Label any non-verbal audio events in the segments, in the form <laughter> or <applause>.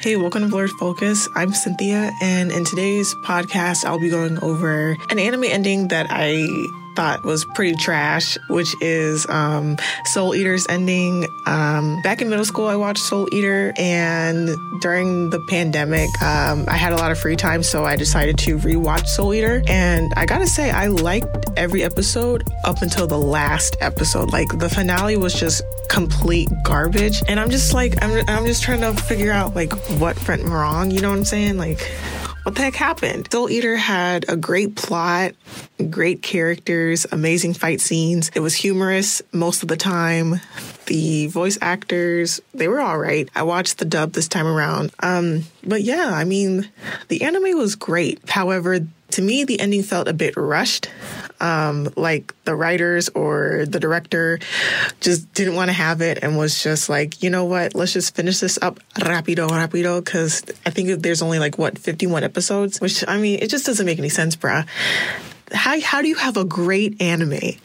Hey, welcome to Blerd Focus. I'm Cynthia, and in today's podcast, I'll be going over an anime ending that I thought was pretty trash, which is um, Soul Eater's ending. Um, back in middle school, I watched Soul Eater, and during the pandemic, um, I had a lot of free time, so I decided to rewatch Soul Eater. And I gotta say, I liked every episode up until the last episode. Like the finale was just complete garbage, and I'm just like, I'm, I'm just trying to figure out like what went wrong. You know what I'm saying? Like what the heck happened? Soul Eater had a great plot, great characters, amazing fight scenes. It was humorous most of the time. The voice actors, they were all right. I watched the dub this time around. Um, but yeah, I mean, the anime was great. However, to me, the ending felt a bit rushed. Um, like the writers or the director just didn't want to have it and was just like, you know what, let's just finish this up rapido, rapido, because I think there's only like, what, 51 episodes? Which, I mean, it just doesn't make any sense, bruh how how do you have a great anime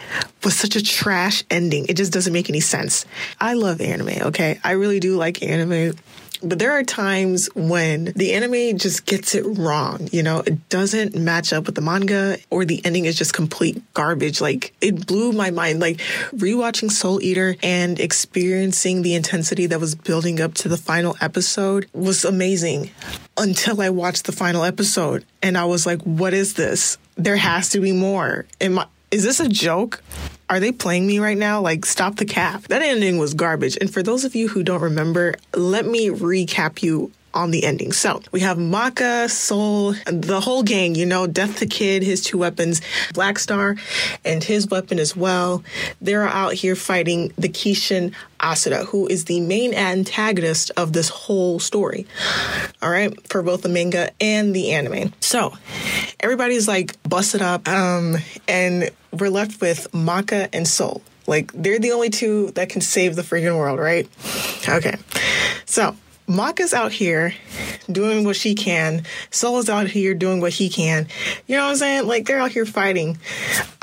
with such a trash ending? It just doesn't make any sense. I love anime, okay? I really do like anime. But there are times when the anime just gets it wrong. You know, it doesn't match up with the manga or the ending is just complete garbage. Like it blew my mind. Like rewatching Soul Eater and experiencing the intensity that was building up to the final episode was amazing until I watched the final episode and I was like, what is this? There has to be more. Am I, is this a joke? Are they playing me right now? Like, stop the cap. That ending was garbage. And for those of you who don't remember, let me recap you on the ending. So we have Maka, Soul, the whole gang, you know, Death the Kid, his two weapons, Black Star, and his weapon as well. They're out here fighting the Kishin Asura, who is the main antagonist of this whole story. All right, for both the manga and the anime. So everybody's like busted up, um, and we're left with Maka and Soul. Like they're the only two that can save the freaking world, right? Okay. So Maka's out here doing what she can. Soul is out here doing what he can. You know what I'm saying? Like they're out here fighting.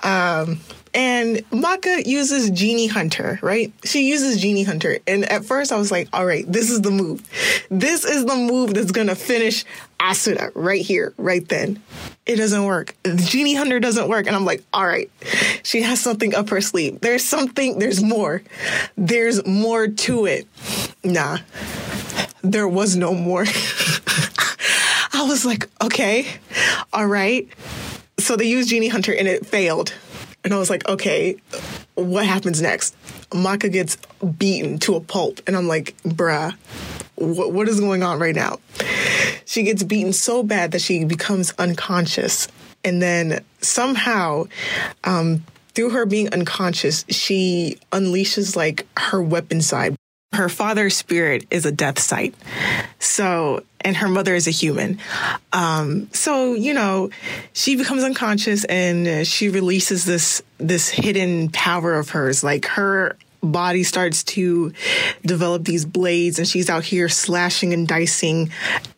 Um, and Maka uses Genie Hunter, right? She uses Genie Hunter. And at first I was like, all right, this is the move. This is the move that's going to finish Asura right here, right then. It doesn't work. Genie Hunter doesn't work. And I'm like, all right, she has something up her sleeve. There's something, there's more. There's more to it. Nah, there was no more. <laughs> I was like, okay, all right. So they used Genie Hunter and it failed. And I was like, okay, what happens next? Maka gets beaten to a pulp. And I'm like, bruh, what, what is going on right now? She gets beaten so bad that she becomes unconscious. And then somehow, um, through her being unconscious, she unleashes like her weapon side her father's spirit is a Death Scythe. So, and her mother is a human. Um, so, you know, she becomes unconscious and she releases this, this hidden power of hers. Like her body starts to develop these blades and she's out here slashing and dicing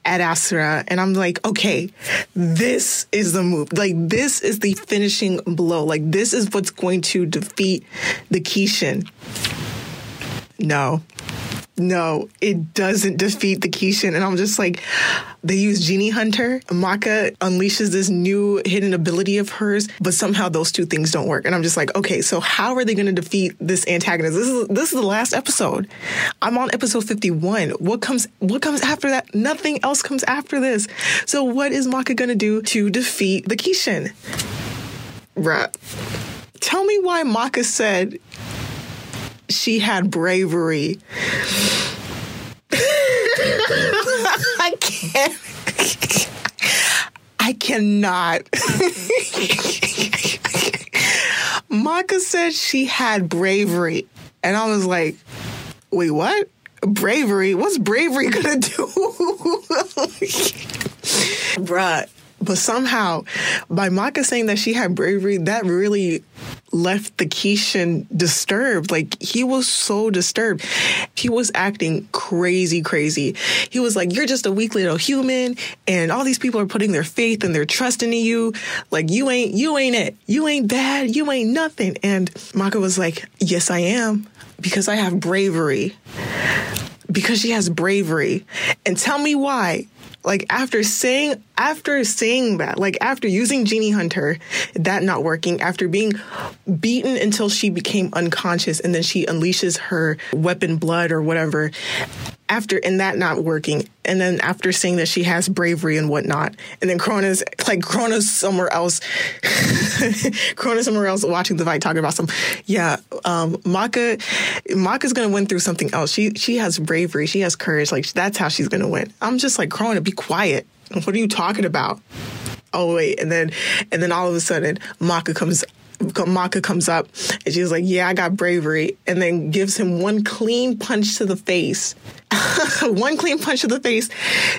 at Asura. And I'm like, okay, this is the move. Like, this is the finishing blow. Like, this is what's going to defeat the Kishin. No, no, it doesn't defeat the Kishin. And I'm just like, they use Genie Hunter. Maka unleashes this new hidden ability of hers, but somehow those two things don't work. And I'm just like, okay, so how are they going to defeat this antagonist? This is this is the last episode. I'm on episode 51. What comes what comes after that? Nothing else comes after this. So what is Maka going to do to defeat the Kishin? Right. Tell me why Maka said she had bravery. I can't. I cannot. Maka said she had bravery. And I was like, wait, what? Bravery? What's bravery gonna do? Bruh. But somehow, by Maka saying that she had bravery, that really left the Kishin disturbed. Like he was so disturbed. He was acting crazy, crazy. He was like, You're just a weak little human, and all these people are putting their faith and their trust into you. Like you ain't you ain't it. You ain't bad. You ain't nothing. And Maka was like, Yes, I am, because I have bravery. because she has bravery. And tell me why like after saying after saying that like after using genie hunter that not working after being beaten until she became unconscious and then she unleashes her weapon blood or whatever after and that not working and then after saying that she has bravery and whatnot and then Krona's like Krona's somewhere else <laughs> Krona's somewhere else watching the fight talking about some yeah um Maka Maka's gonna win through something else. She she has bravery. She has courage. Like that's how she's gonna win. I'm just like Krona be quiet. What are you talking about? Oh wait and then and then all of a sudden Maka comes Maka comes up and she's like, Yeah, I got bravery. And then gives him one clean punch to the face. <laughs> one clean punch to the face.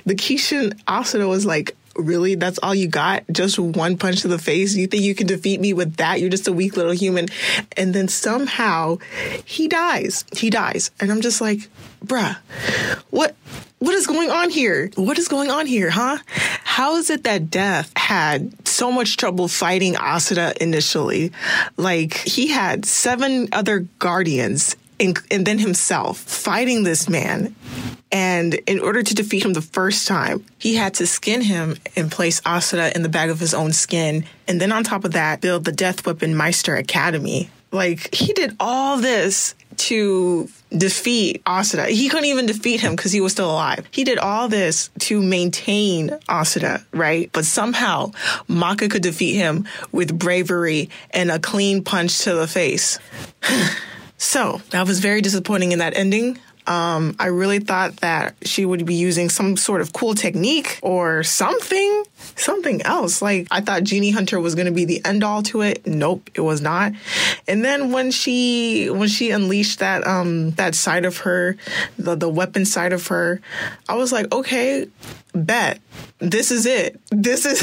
The Kishin Asura was like, Really? That's all you got? Just one punch to the face? You think you can defeat me with that? You're just a weak little human. And then somehow he dies. He dies. And I'm just like, bruh, what what is going on here? What is going on here, huh? How is it that Death had so much trouble fighting Asura initially? Like, he had seven other guardians and, and then himself fighting this man. And in order to defeat him the first time, he had to skin him and place Asura in the bag of his own skin. And then on top of that, build the Death Weapon Meister Academy. Like, he did all this to defeat Asura. He couldn't even defeat him because he was still alive. He did all this to maintain Asura, right? But somehow Maka could defeat him with bravery and a clean punch to the face. <sighs> so that was very disappointing in that ending. Um, I really thought that she would be using some sort of cool technique or something, something else. Like I thought Genie Hunter was going to be the end all to it. Nope, it was not. And then when she when she unleashed that um that side of her, the the weapon side of her, I was like, okay, bet this is it. This is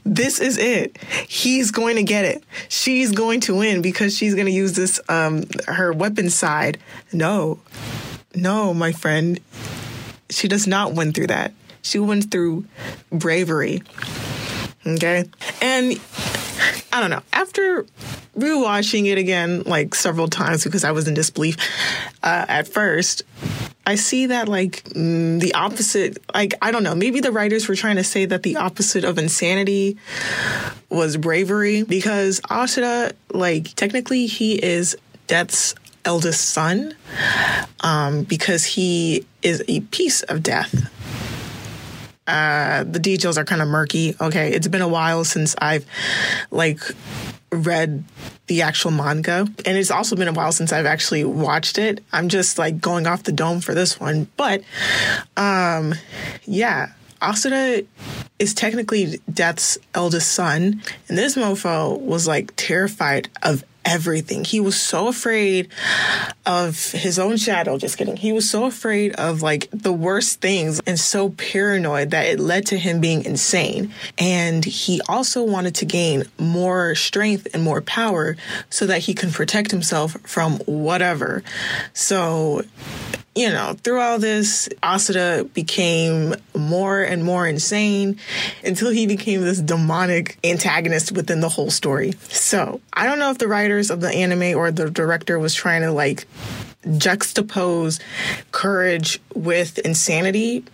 <laughs> this is it. He's going to get it. She's going to win because she's going to use this um her weapon side. No. No, my friend. She does not win through that. She wins through bravery. Okay? And I don't know. After rewatching it again like several times because I was in disbelief uh, at first, I see that like mm, the opposite, like, I don't know, maybe the writers were trying to say that the opposite of insanity was bravery because Asura, like, technically he is Death's eldest son um, because he is a piece of Death. Uh, the details are kind of murky. Okay, it's been a while since I've like read the actual manga. And it's also been a while since I've actually watched it. I'm just like going off the dome for this one. But um yeah, Asura is technically Death's eldest son. And this mofo was like terrified of everything. He was so afraid of his own shadow. Just kidding. He was so afraid of like the worst things and so paranoid that it led to him being insane. And he also wanted to gain more strength and more power so that he can protect himself from whatever. So you know, through all this, Asura became more and more insane until he became this demonic antagonist within the whole story. So I don't know if the writers of the anime or the director was trying to like juxtapose courage with insanity.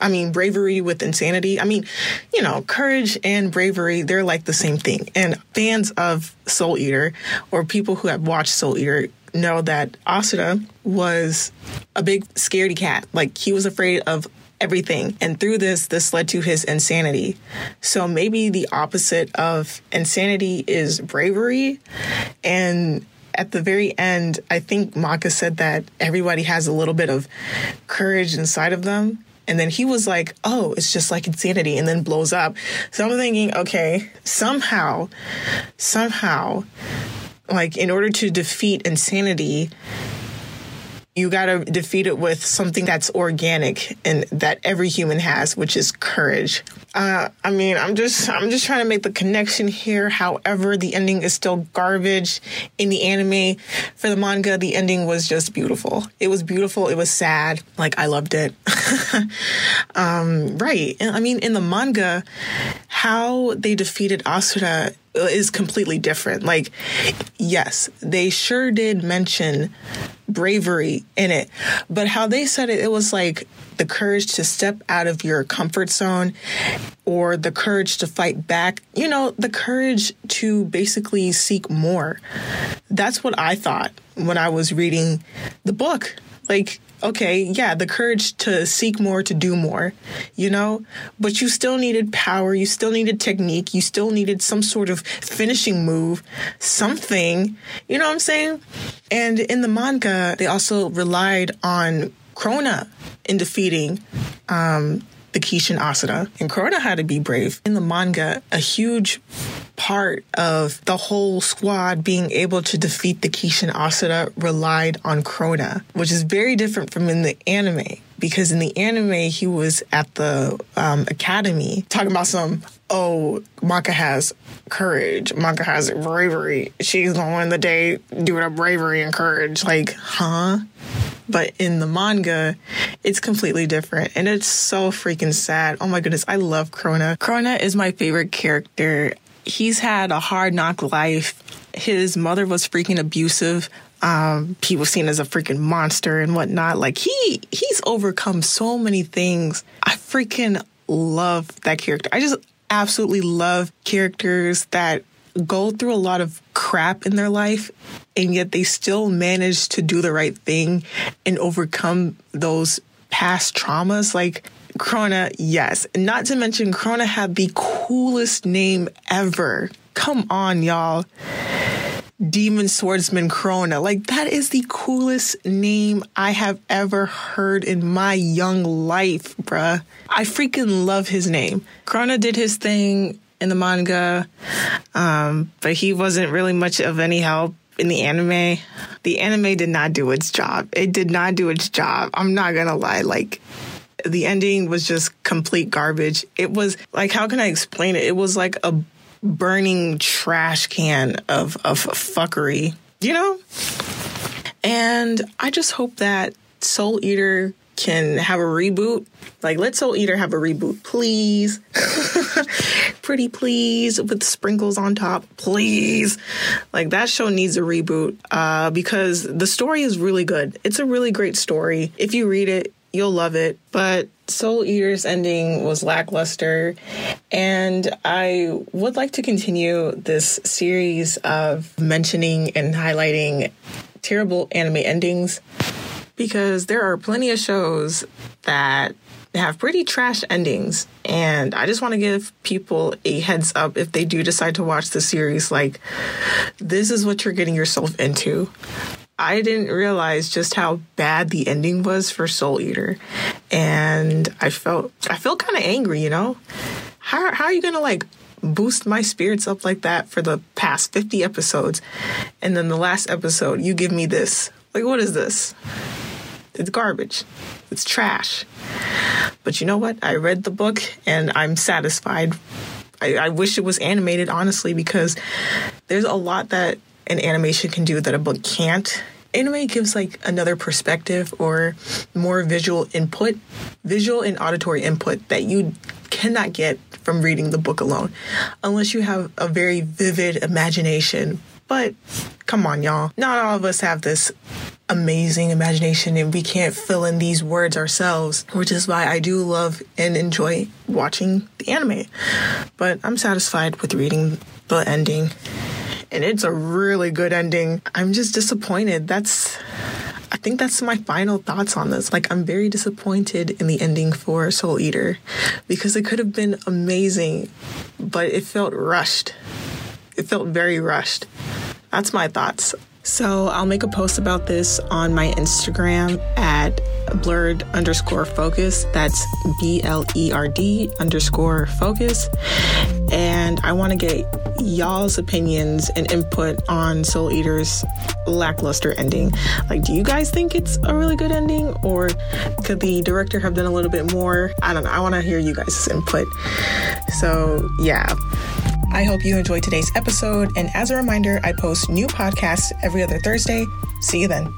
I mean, bravery with insanity. I mean, you know, courage and bravery, they're like the same thing. And fans of Soul Eater or people who have watched Soul Eater know that Asura was a big scaredy cat. Like he was afraid of everything. And through this, this led to his insanity. So maybe the opposite of insanity is bravery. And at the very end, I think Maka said that everybody has a little bit of courage inside of them. And then he was like, oh, it's just like insanity, and then blows up. So I'm thinking, okay, somehow, somehow, like in order to defeat insanity, you got to defeat it with something that's organic and that every human has, which is courage. Uh, I mean, I'm just I'm just trying to make the connection here. However, the ending is still garbage in the anime. For the manga, the ending was just beautiful. It was beautiful. It was sad. Like I loved it. <laughs> um, right. I mean, in the manga, how they defeated Asura is completely different. Like, yes, they sure did mention bravery in it. But how they said it, it was like the courage to step out of your comfort zone or the courage to fight back. You know, the courage to basically seek more. That's what I thought when I was reading the book. Like, okay, yeah, the courage to seek more, to do more, you know? But you still needed power, you still needed technique, you still needed some sort of finishing move, something, you know what I'm saying? And in the manga, they also relied on Krona in defeating um, the Kishin Asura. And Krona had to be brave. In the manga, a huge part of the whole squad being able to defeat the Kishin Asura relied on Krona, which is very different from in the anime. Because in the anime, he was at the um, academy talking about some, oh, Maka has courage. Maka has bravery. She's gonna win the day doing to bravery and courage. Like, huh? But in the manga, it's completely different. And it's so freaking sad. Oh my goodness, I love Krona. Krona is my favorite character. He's had a hard knock life. His mother was freaking abusive. Um, he was seen as a freaking monster and whatnot. Like he he's overcome so many things. I freaking love that character. I just absolutely love characters that go through a lot of crap in their life and yet they still manage to do the right thing and overcome those past traumas like Krona, yes. Not to mention Krona had the coolest name ever. Come on, y'all. Demon Swordsman Krona. Like, that is the coolest name I have ever heard in my young life, bruh. I freaking love his name. Krona did his thing in the manga, um, but he wasn't really much of any help in the anime. The anime did not do its job. It did not do its job. I'm not gonna lie. Like, the ending was just complete garbage. It was like, how can I explain it? It was like a burning trash can of, of fuckery, you know? And I just hope that Soul Eater can have a reboot. Like, let Soul Eater have a reboot, please. <laughs> Pretty please, with sprinkles on top, please. Like, that show needs a reboot uh, because the story is really good. It's a really great story. If you read it, you'll love it. But Soul Eater's ending was lackluster, and I would like to continue this series of mentioning and highlighting terrible anime endings because there are plenty of shows that have pretty trash endings. And I just want to give people a heads up if they do decide to watch the series like, this is what you're getting yourself into. I didn't realize just how bad the ending was for Soul Eater. And I felt I felt kind of angry, you know? How how are you going to like boost my spirits up like that for the past 50 episodes and then the last episode you give me this? Like what is this? It's garbage. It's trash. But you know what? I read the book and I'm satisfied. I, I wish it was animated, honestly, because there's a lot that an animation can do that a book can't. Anime gives like another perspective or more visual input, visual and auditory input that you cannot get from reading the book alone, unless you have a very vivid imagination. But come on, y'all. Not all of us have this amazing imagination and we can't fill in these words ourselves, which is why I do love and enjoy watching the anime. But I'm satisfied with reading the ending and it's a really good ending. I'm just disappointed. That's I think that's my final thoughts on this. Like, I'm very disappointed in the ending for Soul Eater because it could have been amazing, but it felt rushed. It felt very rushed. That's my thoughts. So I'll make a post about this on my Instagram at blerd underscore focus. That's B L E R D underscore focus. And I want to get y'all's opinions and input on Soul Eater's lackluster ending. Like, do you guys think it's a really good ending, or could the director have done a little bit more? I don't know. I want to hear you guys' input. So, yeah. I hope you enjoyed today's episode. And as a reminder, I post new podcasts every other Thursday. See you then.